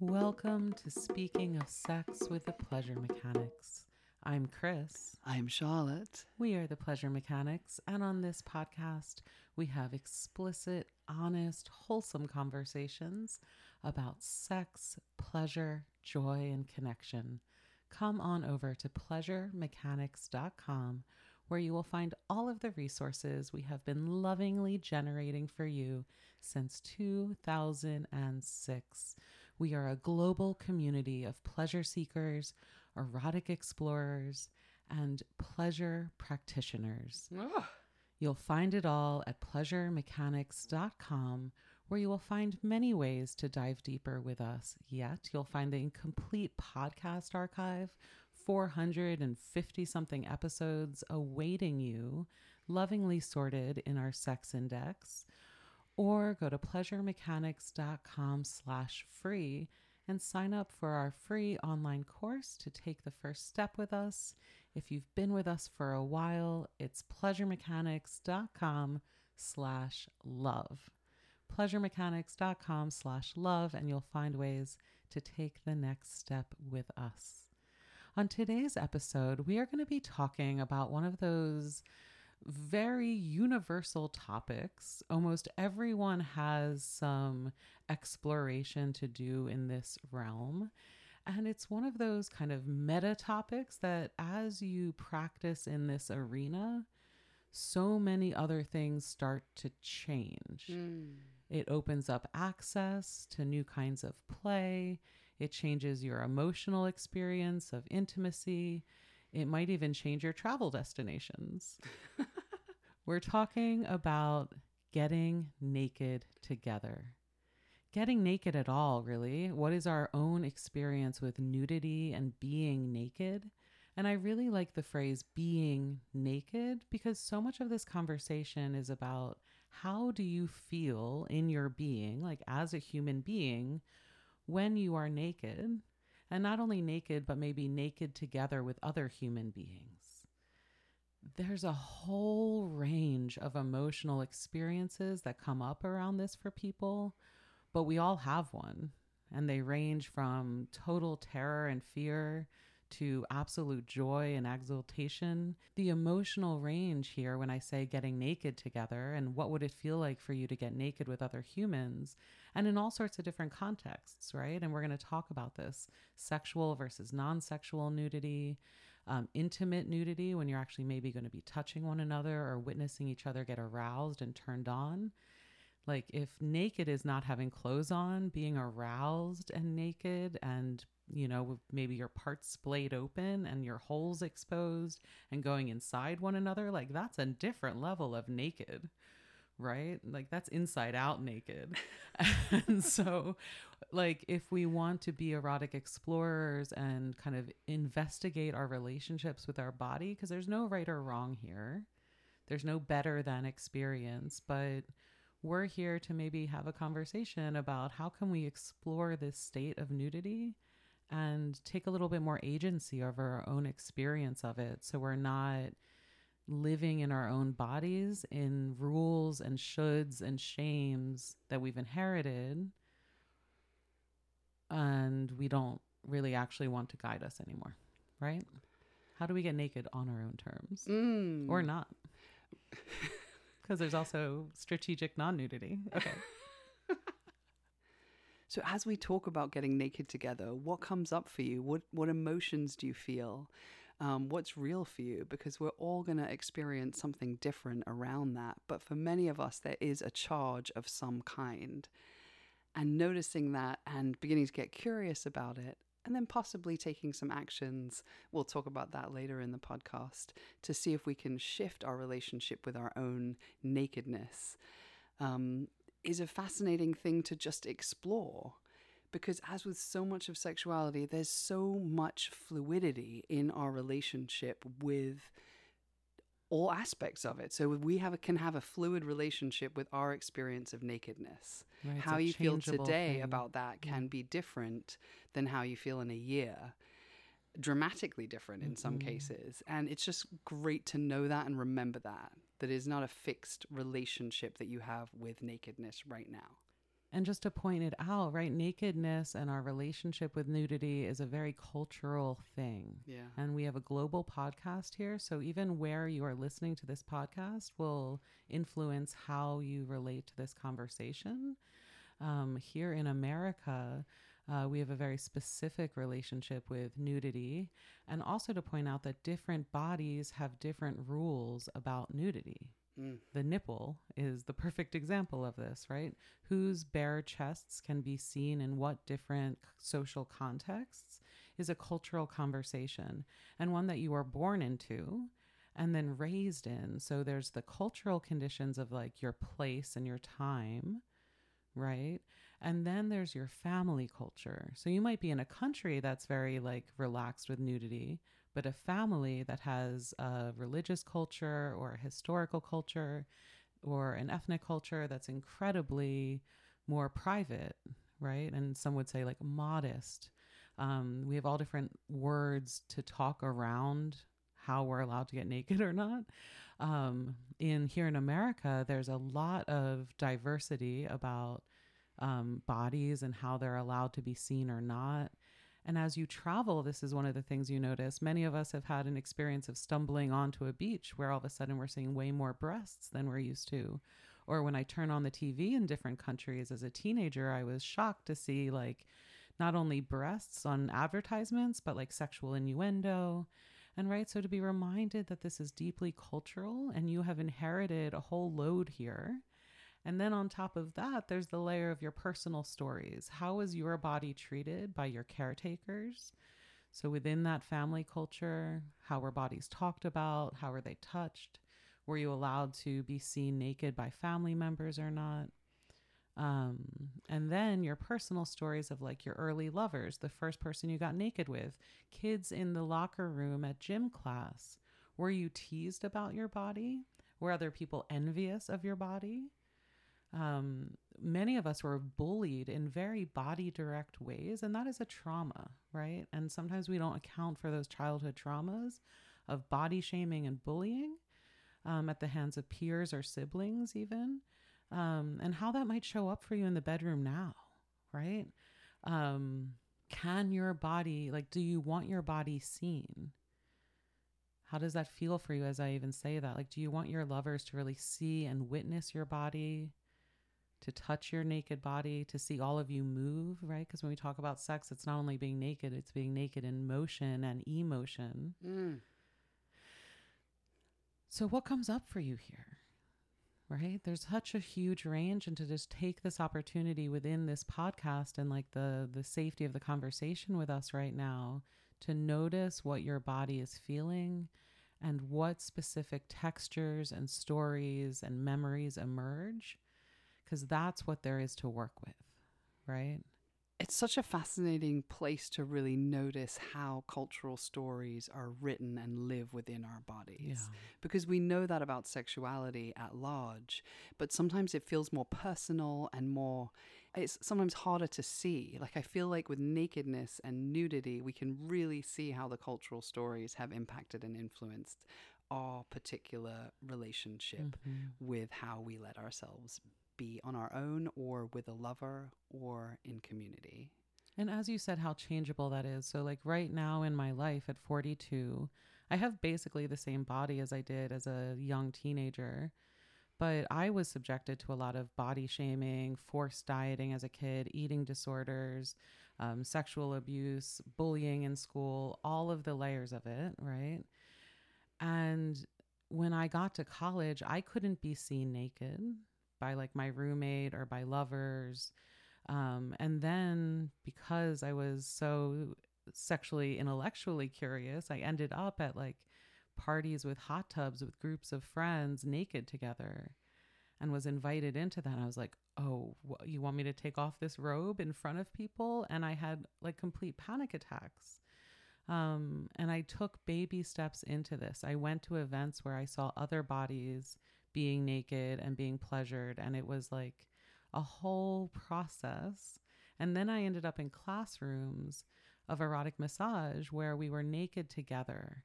Welcome to Speaking of Sex with the Pleasure Mechanics. I'm Chris. I'm Charlotte. We are the Pleasure Mechanics, and on this podcast, we have explicit, honest, wholesome conversations about sex, pleasure, joy, and connection. Come on over to pleasuremechanics.com where you will find all of the resources we have been lovingly generating for you since 2006. We are a global community of pleasure seekers, erotic explorers, and pleasure practitioners. You'll find it all at pleasuremechanics.com, where you will find many ways to dive deeper with us. Yet, you'll find the complete podcast archive 450 something episodes awaiting you, lovingly sorted in our sex index, or go to pleasuremechanics.com slash free and sign up for our free online course to take the first step with us. If you've been with us for a while, it's pleasuremechanics.com slash love. Pleasuremechanics.com slash love, and you'll find ways to take the next step with us. On today's episode, we are going to be talking about one of those very universal topics. Almost everyone has some exploration to do in this realm. And it's one of those kind of meta topics that, as you practice in this arena, so many other things start to change. Mm. It opens up access to new kinds of play. It changes your emotional experience of intimacy. It might even change your travel destinations. We're talking about getting naked together. Getting naked at all, really. What is our own experience with nudity and being naked? And I really like the phrase being naked because so much of this conversation is about how do you feel in your being, like as a human being, when you are naked, and not only naked, but maybe naked together with other human beings. There's a whole range of emotional experiences that come up around this for people, but we all have one. And they range from total terror and fear to absolute joy and exultation. The emotional range here, when I say getting naked together, and what would it feel like for you to get naked with other humans, and in all sorts of different contexts, right? And we're going to talk about this sexual versus non sexual nudity, um, intimate nudity, when you're actually maybe going to be touching one another or witnessing each other get aroused and turned on. Like, if naked is not having clothes on, being aroused and naked and you know, maybe your parts splayed open and your holes exposed and going inside one another, like that's a different level of naked, right? Like that's inside out naked. and so, like, if we want to be erotic explorers and kind of investigate our relationships with our body, because there's no right or wrong here, there's no better than experience, but we're here to maybe have a conversation about how can we explore this state of nudity and take a little bit more agency over our own experience of it. So we're not living in our own bodies in rules and shoulds and shames that we've inherited. And we don't really actually want to guide us anymore, right? How do we get naked on our own terms mm. or not? Because there's also strategic non nudity. Okay. So as we talk about getting naked together, what comes up for you? What what emotions do you feel? Um, what's real for you? Because we're all going to experience something different around that. But for many of us, there is a charge of some kind. And noticing that and beginning to get curious about it and then possibly taking some actions. We'll talk about that later in the podcast to see if we can shift our relationship with our own nakedness. Um, is a fascinating thing to just explore. Because, as with so much of sexuality, there's so much fluidity in our relationship with all aspects of it. So we have a, can have a fluid relationship with our experience of nakedness. Right, how you feel today thing. about that can yeah. be different than how you feel in a year. Dramatically different in mm-hmm. some cases. And it's just great to know that and remember that that is not a fixed relationship that you have with nakedness right now. And just to point it out, right? Nakedness and our relationship with nudity is a very cultural thing. Yeah. And we have a global podcast here. So even where you are listening to this podcast will influence how you relate to this conversation. Um, here in America, uh, we have a very specific relationship with nudity. And also to point out that different bodies have different rules about nudity. Mm. The nipple is the perfect example of this, right? Whose bare chests can be seen in what different social contexts is a cultural conversation and one that you are born into and then raised in. So there's the cultural conditions of like your place and your time, right? And then there's your family culture. So you might be in a country that's very like relaxed with nudity, but a family that has a religious culture or a historical culture or an ethnic culture that's incredibly more private, right? And some would say like modest. Um, we have all different words to talk around how we're allowed to get naked or not. Um, in here in America, there's a lot of diversity about um, bodies and how they're allowed to be seen or not. And as you travel, this is one of the things you notice. Many of us have had an experience of stumbling onto a beach where all of a sudden we're seeing way more breasts than we're used to. Or when I turn on the TV in different countries as a teenager, I was shocked to see like not only breasts on advertisements, but like sexual innuendo. And right, so to be reminded that this is deeply cultural and you have inherited a whole load here and then on top of that, there's the layer of your personal stories. How is your body treated by your caretakers? So within that family culture, how were bodies talked about? How were they touched? Were you allowed to be seen naked by family members or not? Um, and then your personal stories of like your early lovers, the first person you got naked with, kids in the locker room at gym class. Were you teased about your body? Were other people envious of your body? Um, many of us were bullied in very body direct ways, and that is a trauma, right? And sometimes we don't account for those childhood traumas of body shaming and bullying um, at the hands of peers or siblings, even, um, and how that might show up for you in the bedroom now, right? Um, can your body, like, do you want your body seen? How does that feel for you as I even say that? Like, do you want your lovers to really see and witness your body? To touch your naked body, to see all of you move, right? Because when we talk about sex, it's not only being naked, it's being naked in motion and emotion. Mm. So, what comes up for you here? Right? There's such a huge range, and to just take this opportunity within this podcast and like the the safety of the conversation with us right now to notice what your body is feeling and what specific textures and stories and memories emerge because that's what there is to work with, right? It's such a fascinating place to really notice how cultural stories are written and live within our bodies. Yeah. Because we know that about sexuality at large, but sometimes it feels more personal and more, it's sometimes harder to see. Like, I feel like with nakedness and nudity, we can really see how the cultural stories have impacted and influenced our particular relationship Mhm. with how we let ourselves be on our own or with a lover or in community. And as you said, how changeable that is. So, like right now in my life at 42, I have basically the same body as I did as a young teenager. But I was subjected to a lot of body shaming, forced dieting as a kid, eating disorders, um, sexual abuse, bullying in school, all of the layers of it, right? And when I got to college, I couldn't be seen naked by like my roommate or by lovers. Um, and then because I was so sexually intellectually curious, I ended up at like parties with hot tubs with groups of friends naked together and was invited into that. I was like, oh, you want me to take off this robe in front of people? And I had like complete panic attacks. Um, and I took baby steps into this. I went to events where I saw other bodies being naked and being pleasured. And it was like a whole process. And then I ended up in classrooms of erotic massage where we were naked together.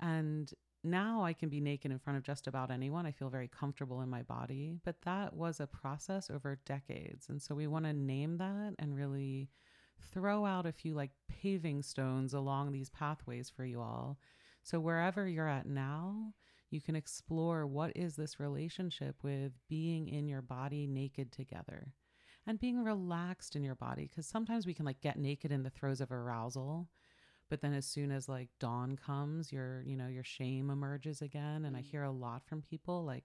And now I can be naked in front of just about anyone. I feel very comfortable in my body, but that was a process over decades. And so we want to name that and really throw out a few like paving stones along these pathways for you all. So wherever you're at now, you can explore what is this relationship with being in your body naked together and being relaxed in your body because sometimes we can like get naked in the throes of arousal but then as soon as like dawn comes your you know your shame emerges again and i mm. hear a lot from people like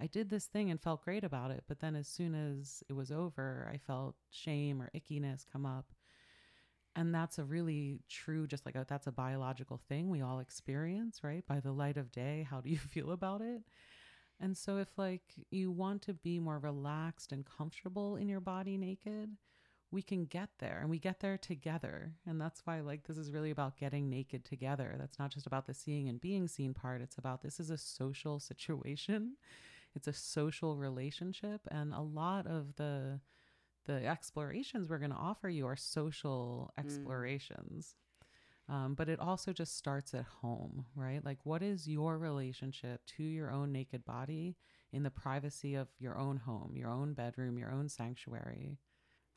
i did this thing and felt great about it but then as soon as it was over i felt shame or ickiness come up and that's a really true just like a, that's a biological thing we all experience right by the light of day how do you feel about it and so if like you want to be more relaxed and comfortable in your body naked we can get there and we get there together. And that's why, like, this is really about getting naked together. That's not just about the seeing and being seen part. It's about this is a social situation, it's a social relationship. And a lot of the, the explorations we're going to offer you are social mm. explorations. Mm. Um, but it also just starts at home, right? Like, what is your relationship to your own naked body in the privacy of your own home, your own bedroom, your own sanctuary?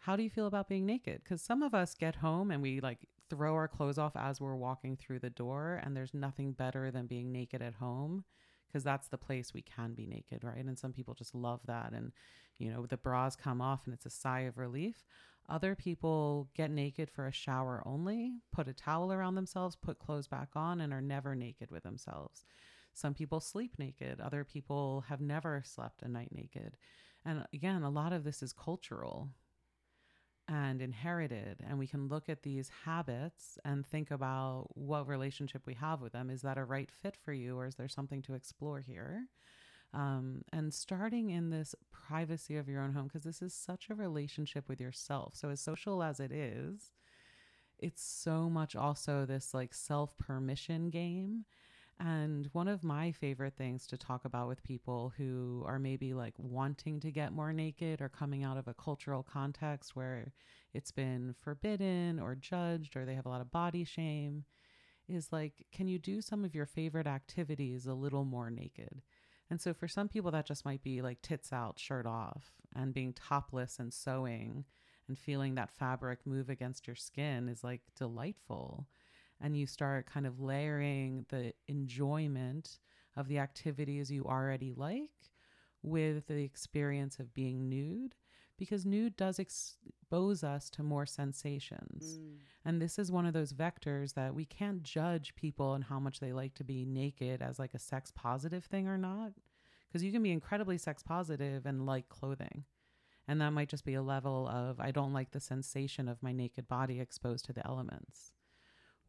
how do you feel about being naked? Because some of us get home and we like throw our clothes off as we're walking through the door, and there's nothing better than being naked at home because that's the place we can be naked, right? And some people just love that. And, you know, the bras come off and it's a sigh of relief. Other people get naked for a shower only, put a towel around themselves, put clothes back on, and are never naked with themselves. Some people sleep naked. Other people have never slept a night naked. And again, a lot of this is cultural and inherited. And we can look at these habits and think about what relationship we have with them. Is that a right fit for you, or is there something to explore here? Um, and starting in this privacy of your own home, because this is such a relationship with yourself. So, as social as it is, it's so much also this like self permission game and one of my favorite things to talk about with people who are maybe like wanting to get more naked or coming out of a cultural context where it's been forbidden or judged or they have a lot of body shame is like, can you do some of your favorite activities a little more naked? And so for some people, that just might be like tits out, shirt off, and being topless and sewing and feeling that fabric move against your skin is like delightful and you start kind of layering the enjoyment of the activities you already like with the experience of being nude because nude does expose us to more sensations. Mm. And this is one of those vectors that we can't judge people and how much they like to be naked as like a sex positive thing or not. Because you can be incredibly sex positive and like clothing. And that might just be a level of, I don't like the sensation of my naked body exposed to the elements.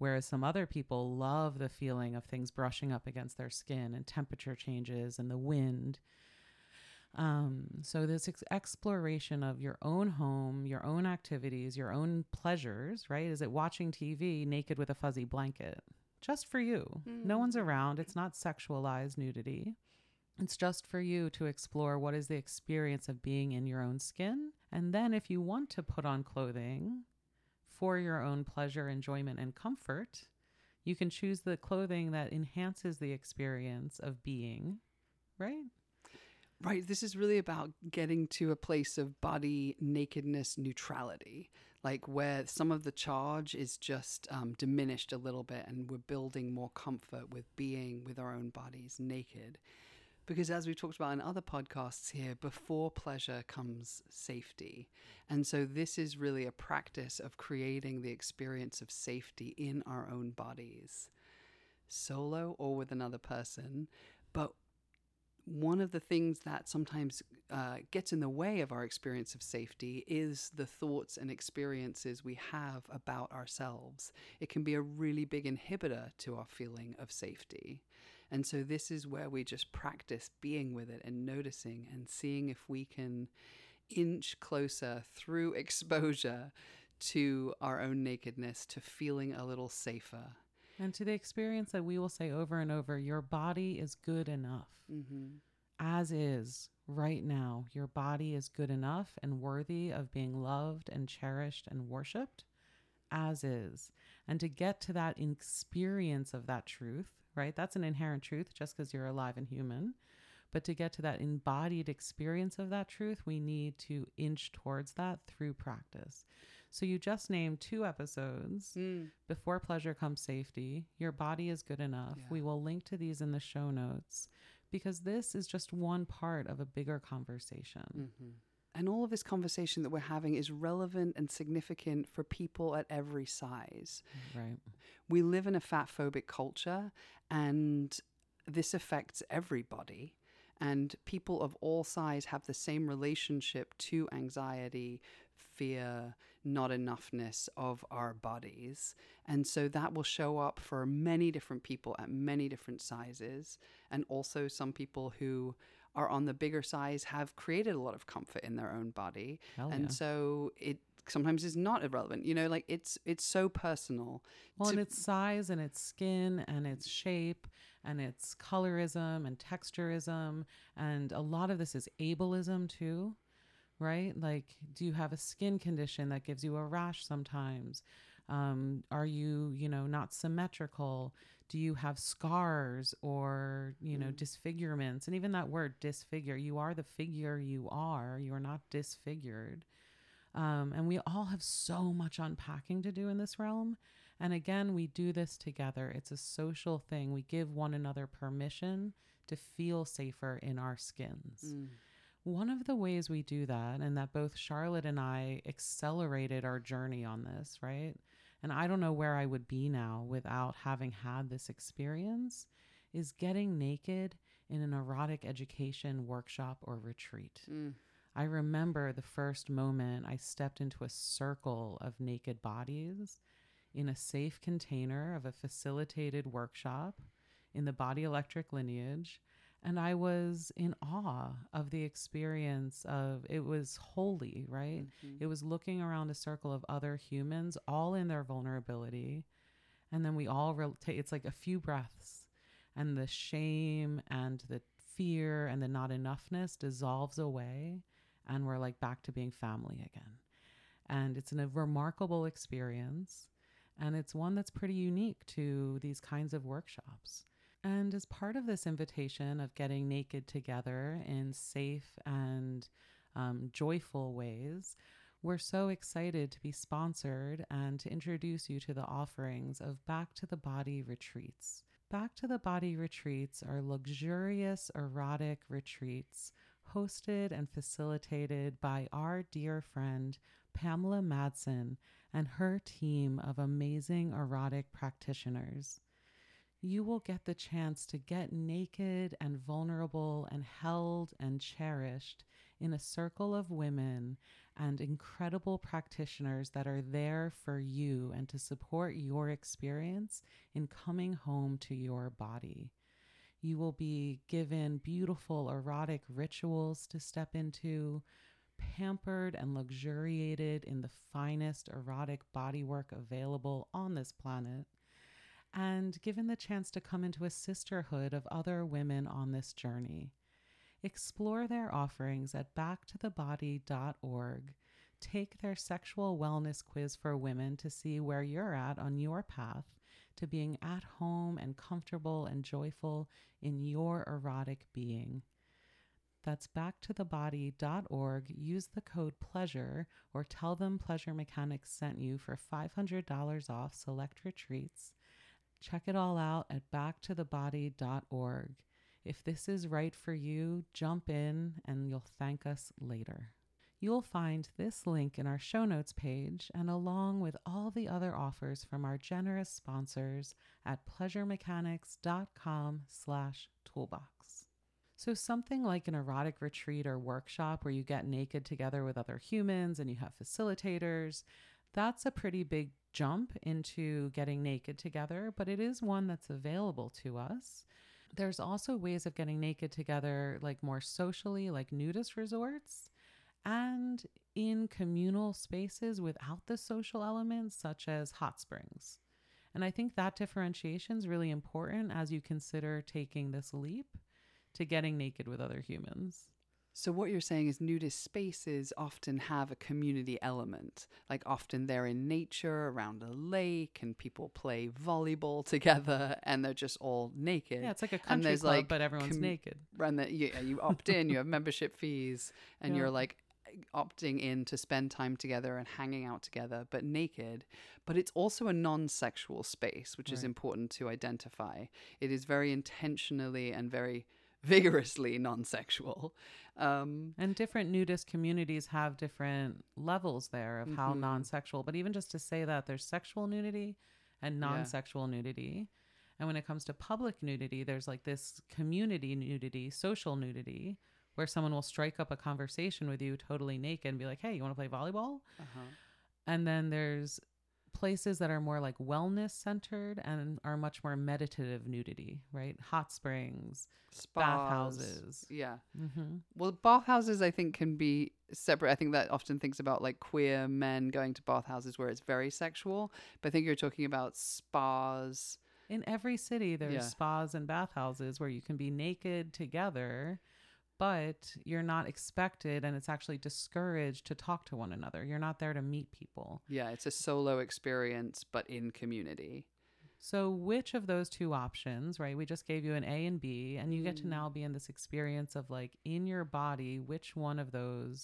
Whereas some other people love the feeling of things brushing up against their skin and temperature changes and the wind. Um, so, this ex- exploration of your own home, your own activities, your own pleasures, right? Is it watching TV naked with a fuzzy blanket? Just for you. Mm. No one's around. It's not sexualized nudity. It's just for you to explore what is the experience of being in your own skin. And then, if you want to put on clothing, for your own pleasure, enjoyment, and comfort, you can choose the clothing that enhances the experience of being, right? Right. This is really about getting to a place of body nakedness neutrality, like where some of the charge is just um, diminished a little bit and we're building more comfort with being with our own bodies naked. Because as we've talked about in other podcasts here, before pleasure comes safety. And so this is really a practice of creating the experience of safety in our own bodies, solo or with another person. But one of the things that sometimes uh, gets in the way of our experience of safety is the thoughts and experiences we have about ourselves. It can be a really big inhibitor to our feeling of safety. And so this is where we just practice being with it and noticing and seeing if we can inch closer through exposure to our own nakedness to feeling a little safer. And to the experience that we will say over and over your body is good enough. Mm-hmm. As is right now, your body is good enough and worthy of being loved and cherished and worshiped as is. And to get to that experience of that truth, right? That's an inherent truth just because you're alive and human. But to get to that embodied experience of that truth, we need to inch towards that through practice. So you just named two episodes. Mm. Before pleasure comes safety. Your body is good enough. Yeah. We will link to these in the show notes because this is just one part of a bigger conversation. hmm And all of this conversation that we're having is relevant and significant for people at every size. Right. We live in a fat phobic culture, and this affects everybody. And people of all size have the same relationship to anxiety, fear, not enoughness of our bodies. And so that will show up for many different people at many different sizes. And also, some people who are on the bigger size have created a lot of comfort in their own body. Hell and yeah. so it sometimes is not irrelevant. You know, like it's it's so personal. Well, to- and its size and its skin and its shape and its colorism and texturism. And a lot of this is ableism too, right? Like, do you have a skin condition that gives you a rash sometimes? Um, are you, you know, not symmetrical? Do you have scars or, you know, Mm. disfigurements? And even that word disfigure, you are the figure you are. You are not disfigured. Um, and we all have so much unpacking to do in this realm. And again, we do this together. It's a social thing. We give one another permission to feel safer in our skins. Mm. One of the ways we do that, and that both Charlotte and I accelerated our journey on this, right? And I don't know where I would be now without having had this experience, is getting naked in an erotic education workshop or retreat. Mm. I remember the first moment I stepped into a circle of naked bodies in a safe container of a facilitated workshop in the body electric lineage. And I was in awe of the experience of it was holy, right? Mhm. It was looking around a circle of other humans, all in their vulnerability. And then we all rotate, it's like a few breaths, and the shame and the fear and the not enoughness dissolves away. And we're like back to being family again. And it's an, a remarkable experience. And it's one that's pretty unique to these kinds of workshops. And as part of this invitation of getting naked together in safe and um, joyful ways, we're so excited to be sponsored and to introduce you to the offerings of Back to the Body retreats. Back to the Body retreats are luxurious erotic retreats hosted and facilitated by our dear friend Pamela Madsen and her team of amazing erotic practitioners. You will get the chance to get naked and vulnerable and held and cherished in a circle of women and incredible practitioners that are there for you and to support your experience in coming home to your body. You will be given beautiful erotic rituals to step into, pampered and luxuriated in the finest erotic bodywork available on this planet, and given the chance to come into a sisterhood of other women on this journey. Explore their offerings at backtothebody.org. Take their sexual wellness quiz for women to see where you're at on your path to being at home and comfortable and joyful in your erotic being. That's backtothebody.org. Use the code PLEASURE or tell them Pleasure Mechanics sent you for $500 off select retreats. Check it all out at backtothebody.org. If this is right for you, jump in and you'll thank us later. You'll find this link in our show notes page and along with all the other offers from our generous sponsors at pleasuremechanics.com slash toolbox. So something like an erotic retreat or workshop where you get naked together with other humans and you have facilitators, that's a pretty big jump into getting naked together, but it is one that's available to us. There's also ways of getting naked together, like more socially, like nudist resorts, and in communal spaces without the social elements, such as hot springs. And I think that differentiation is really important as you consider taking this leap to getting naked with other humans. So what you're saying is nudist spaces often have a community element. Like often they're in nature around a lake and people play volleyball together and they're just all naked. Yeah, it's like a country there's, club, like, but everyone's com- naked. And that you, you opt in, you have membership fees and Yeah. you're like opting in to spend time together and hanging out together but naked but it's also a non-sexual space which is important to identify it is very intentionally and very vigorously non-sexual um And different nudist communities have different levels there of how Mhm. non sexual, but even just to say that there's sexual nudity and non sexual nudity. And when it comes to public nudity, there's like this community nudity, social nudity, where someone will strike up a conversation with you totally naked and be like, hey, you want to play volleyball? uh-huh. And then there's places that are more like wellness centered and are much more meditative nudity, right? Hot springs, Spas. bathhouses. yeah hmm well bathhouses i think can be separate i think that often thinks about like queer men going to bathhouses where it's very sexual but i think you're talking about spas In every city, there's Yeah. spas and bathhouses where you can be naked together, but you're not expected and it's actually discouraged to talk to one another. You're not there to meet people. yeah it's a solo experience but in community So, which of those two options, right? We just gave you an A and B, and you get to Mm. now be in this experience of like in your body, which one of those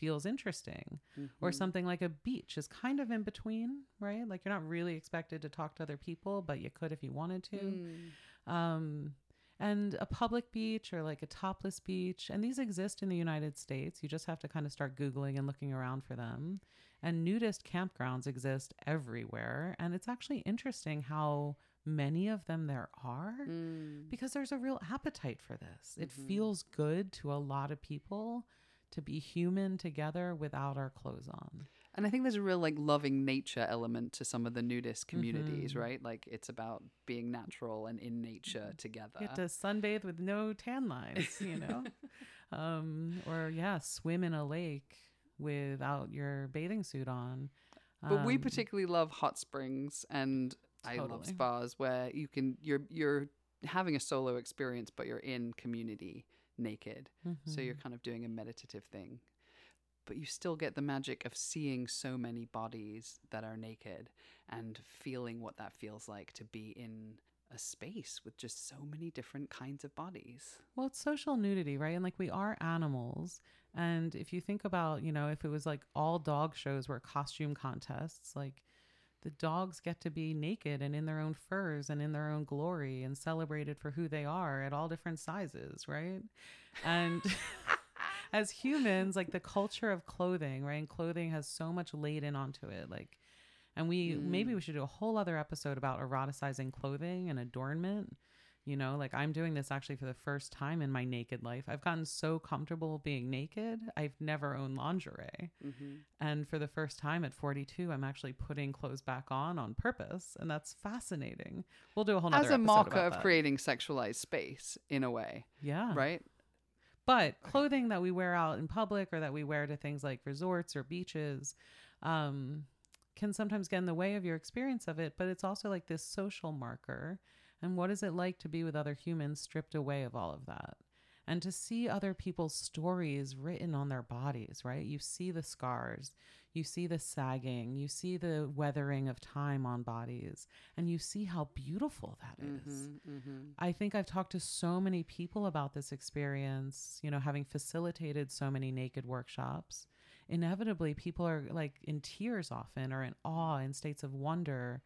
feels interesting? Or Mhm. something like a beach is kind of in between, right? Like you're not really expected to talk to other people, but you could if you wanted to. Mm. um, and a public beach or like a topless beach. And these exist in the United States. You just have to kind of start Googling and looking around for them. And nudist campgrounds exist everywhere. And it's actually interesting how many of them there are Mm. because there's a real appetite for this. It Mhm. feels good to a lot of people to be human together without our clothes on. And I think there's a real like loving nature element to some of the nudist communities, Mhm. right? Like it's about being natural and in nature together. You get to sunbathe with no tan lines, you know? um, or, yeah, swim in a lake without your bathing suit on. but we Um, particularly love hot springs and I love spas where you can you're you're having a solo experience but you're in community naked. So you're mhm. kind of doing a meditative thing. But you still get the magic of seeing so many bodies that are naked and feeling what that feels like to be in a space with just so many different kinds of bodies. Well, it's social nudity, right? And like we are animals. And if you think about, you know, if it was like all dog shows were costume contests, like the dogs get to be naked and in their own furs and in their own glory and celebrated for who they are at all different sizes, right? And as humans, like the culture of clothing, right? And clothing has so much laid in onto it. Like, and we maybe Mm. we should do a whole other episode about eroticizing clothing and adornment. You know, like I'm doing this actually for the first time in my naked life. I've gotten so comfortable being naked. I've never owned lingerie. Mm-hmm. And for the first time at 42, I'm actually putting clothes back on on purpose. And that's fascinating. We'll do a whole nother As a marker of that. creating sexualized space, in a way, Yeah. right? But clothing that we wear out in public or that we wear to things like resorts or beaches um, can sometimes get in the way of your experience of it. But it's also like this social marker. And what is it like to be with other humans stripped away of all of that? And to see other people's stories written on their bodies, right? You see the scars, you see the sagging, you see the weathering of time on bodies, and you see how beautiful that is. Mm-hmm, mm-hmm. I think I've talked to so many people about this experience, you know, having facilitated so many naked workshops. Inevitably, people are like in tears often or in awe in states of wonder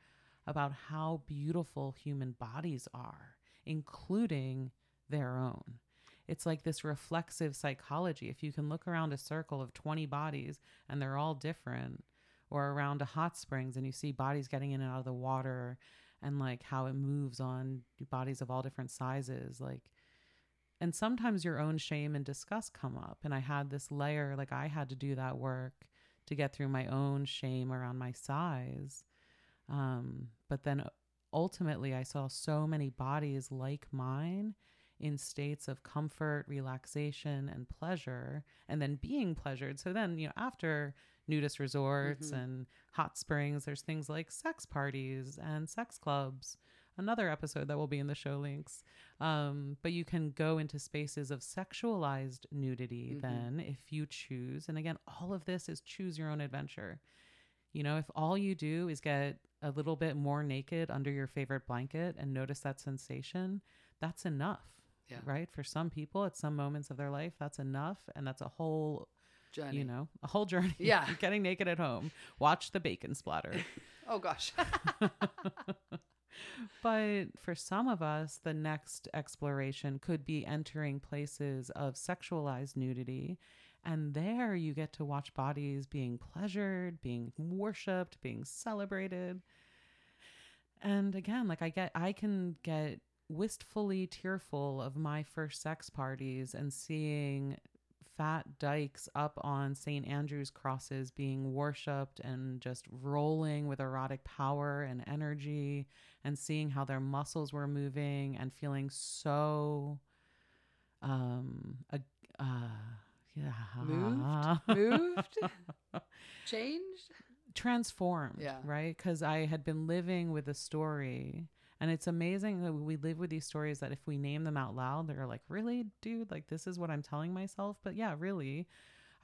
about how beautiful human bodies are, including their own. It's like this reflexive psychology. If you can look around a circle of 20 bodies and they're all different, or around a hot springs and you see bodies getting in and out of the water and like how it moves on bodies of all different sizes like and sometimes your own shame and disgust come up and i had this layer like i had to do that work to get through my own shame around my size um, but then ultimately i saw so many bodies like mine in states of comfort relaxation and pleasure and then being pleasured so then you know after nudist resorts Mhm. and hot springs there's things like sex parties and sex clubs another episode that will be in the show links. Um, but you can go into spaces of sexualized nudity Mhm. then if you choose. And again, all of this is choose your own adventure. You know, if all you do is get a little bit more naked under your favorite blanket and notice that sensation, that's enough. Yeah. Right? For some people at some moments of their life, that's enough. And that's a whole, Journey. you know, a whole journey. Yeah. Getting naked at home. Watch the bacon splatter. Oh gosh. but for some of us, the next exploration could be entering places of sexualized nudity. And there you get to watch bodies being pleasured, being worshiped, being celebrated. And again, like I get, I can get wistfully tearful of my first sex parties and seeing fat dykes up on St. Andrew's crosses being worshipped and just rolling with erotic power and energy and seeing how their muscles were moving and feeling so um uh, uh yeah Moved? Moved? Changed? transformed Yeah. right because i had been living with a story and it's amazing that we live with these stories that if we name them out loud they're like really dude? Like this is what i'm telling myself? But yeah really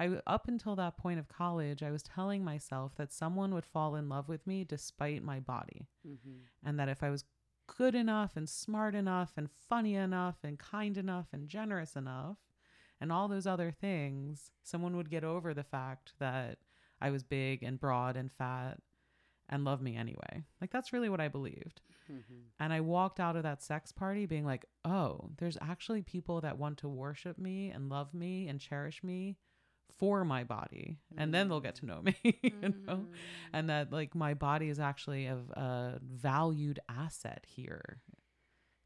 i up until that point of college i was telling myself that someone would fall in love with me despite my body. Mm-hmm. and that if i was good enough and smart enough and funny enough and kind enough and generous enough and all those other things someone would get over the fact that i was big and broad and fat and love me anyway like that's really what i believed Mm-hmm. and I walked out of that sex party being like, oh, there's actually people that want to worship me and love me and cherish me for my body. And then they'll get to know me, you know? Mm-hmm. And that like my body is actually a, a valued asset here.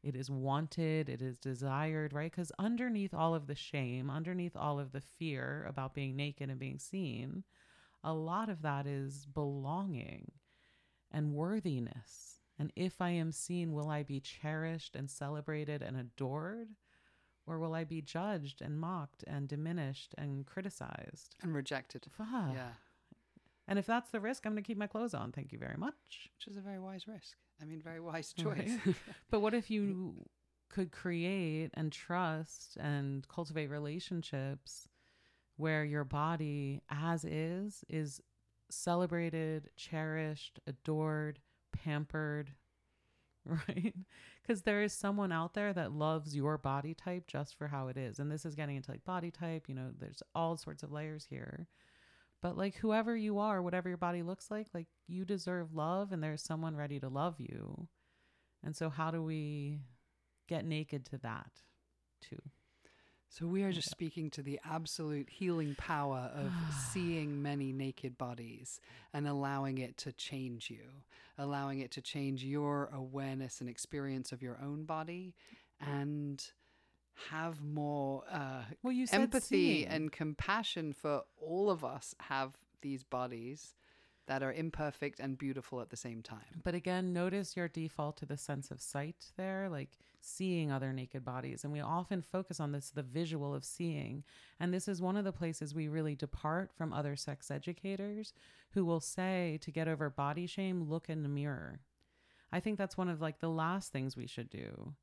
It is wanted, it is desired, right? Because underneath all of the shame, underneath all of the fear about being naked and being seen, a lot of that is belonging and worthiness. And if I am seen, will I be cherished and celebrated and adored? Or will I be judged and mocked and diminished and criticized? And rejected. Fuck. Yeah. And if that's the risk, I'm going to keep my clothes on. Thank you very much. Which is a very wise risk. I mean, very wise Right. choice. But what if you could create and trust and cultivate relationships where your body, as is, is celebrated, cherished, adored, pampered, right? Because there is someone out there that loves your body type just for how it is. And this is getting into like body type, you know, there's all sorts of layers here. But like whoever you are, whatever your body looks like, like you deserve love and there's someone ready to love you. And so how do we get naked to that too? So we are just speaking to the absolute healing power of seeing many naked bodies and allowing it to change you, allowing it to change your awareness and experience of your own body and have more uh, Well, you empathy seeing. and compassion for all of us have these bodies that are imperfect and beautiful at the same time. But again, notice your default to the sense of sight there, like seeing other naked bodies. And we often focus on this, the visual of seeing. And this is one of the places we really depart from other sex educators who will say to get over body shame, look in the mirror. I think that's one of like the last things we should do.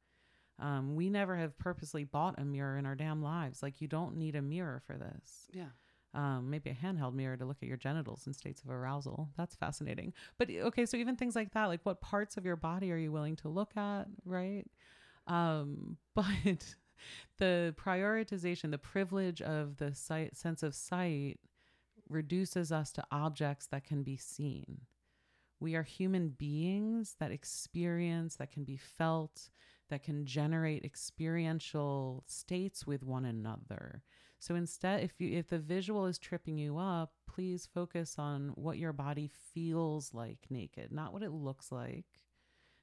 Um, we never have purposely bought a mirror in our damn lives. Like, you don't need a mirror for this Yeah. Um, maybe a handheld mirror to look at your genitals in states of arousal. That's fascinating. But okay, so even things like that, like what parts of your body are you willing to look at, right? Um, but the prioritization, the privilege of the sight, sense of sight reduces us to objects that can be seen. We are human beings that experience, that can be felt, that can generate experiential states with one another. So instead, if you if the visual is tripping you up, please focus on what your body feels like naked, not what it looks like.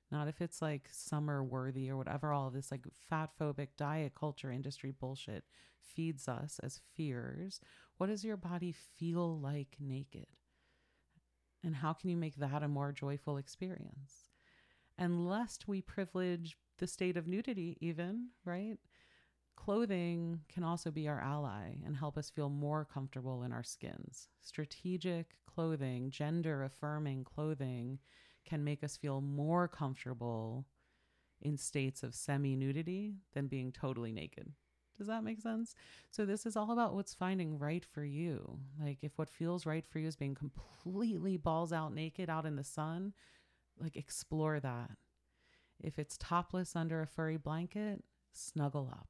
Not if it's like summer worthy or whatever all this like fat phobic diet culture industry bullshit feeds us as fears. What does your body feel like naked? And how can you make that a more joyful experience? And lest we privilege the state of nudity, even, right? Clothing can also be our ally and help us feel more comfortable in our skins. Strategic clothing, gender affirming clothing can make us feel more comfortable in states of semi nudity than being totally naked. Does that make sense? So, this is all about what's finding right for you. Like, if what feels right for you is being completely balls out naked out in the sun, like, explore that. If it's topless under a furry blanket, snuggle up.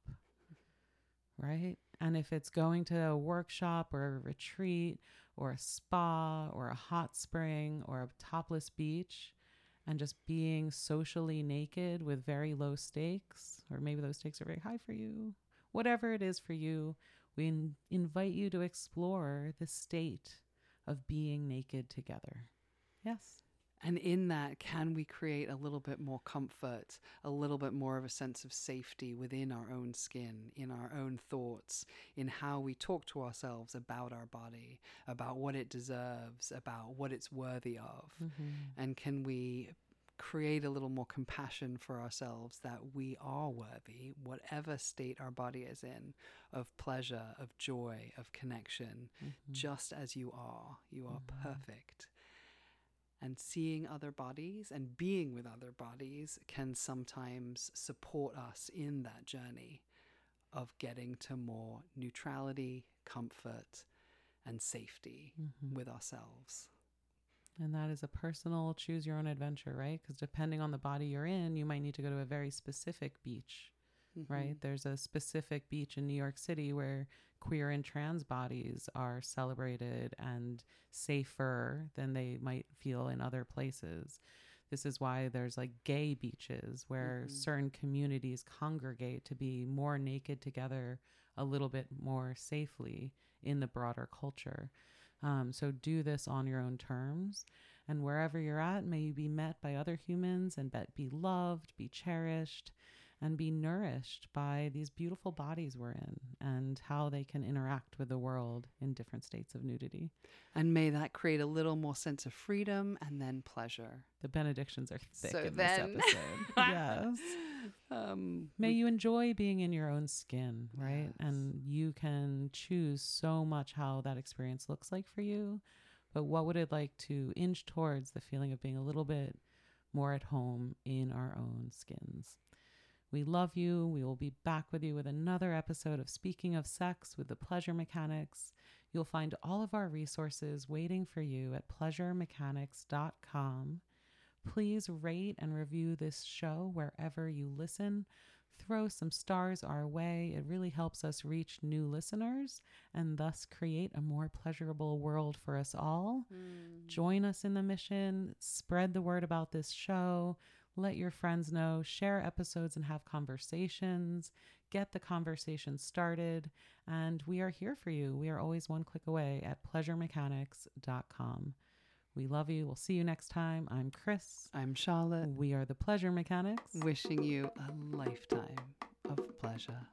Right? And if it's going to a workshop or a retreat or a spa or a hot spring or a topless beach, and just being socially naked with very low stakes, or maybe those stakes are very high for you, whatever it is for you, we in- invite you to explore the state of being naked together. Yes. And in that, can we create a little bit more comfort, a little bit more of a sense of safety within our own skin, in our own thoughts, in how we talk to ourselves about our body, about what it deserves, about what it's worthy of? Mm-hmm. And can we create a little more compassion for ourselves that we are worthy, whatever state our body is in, of pleasure, of joy, of connection, Mm-hmm. just as you are? You are Mhm. perfect and seeing other bodies and being with other bodies can sometimes support us in that journey of getting to more neutrality, comfort, and safety Mhm. with ourselves. And that is a personal choose your own adventure, right? Because depending on the body you're in, you might need to go to a very specific beach, right? Mhm. There's a specific beach in New York City where queer and trans bodies are celebrated and safer than they might feel in other places. This is why there's like gay beaches where Mhm. certain communities congregate to be more naked together a little bit more safely in the broader culture. Um, so do this on your own terms. And wherever you're at, may you be met by other humans and be loved, be cherished, and be nourished by these beautiful bodies we're in and how they can interact with the world in different states of nudity. And may that create a little more sense of freedom and then pleasure. The benedictions are thick So in then- this episode. yes. Um, May you enjoy being in your own skin, right? Yes. And you can choose so much how that experience looks like for you. But what would it like to inch towards the feeling of being a little bit more at home in our own skins? We love you. We will be back with you with another episode of Speaking of Sex with the Pleasure Mechanics. You'll find all of our resources waiting for you at pleasuremechanics.com. Please rate and review this show wherever you listen. Throw some stars our way. It really helps us reach new listeners and thus create a more pleasurable world for us all. Mm. Join us in the mission, spread the word about this show, let your friends know, share episodes and have conversations, get the conversation started. And we are here for you. We are always one click away at pleasuremechanics.com. We love you. We'll see you next time. I'm Chris. I'm Charlotte, We are the Pleasure Mechanics. wishing you a lifetime of pleasure.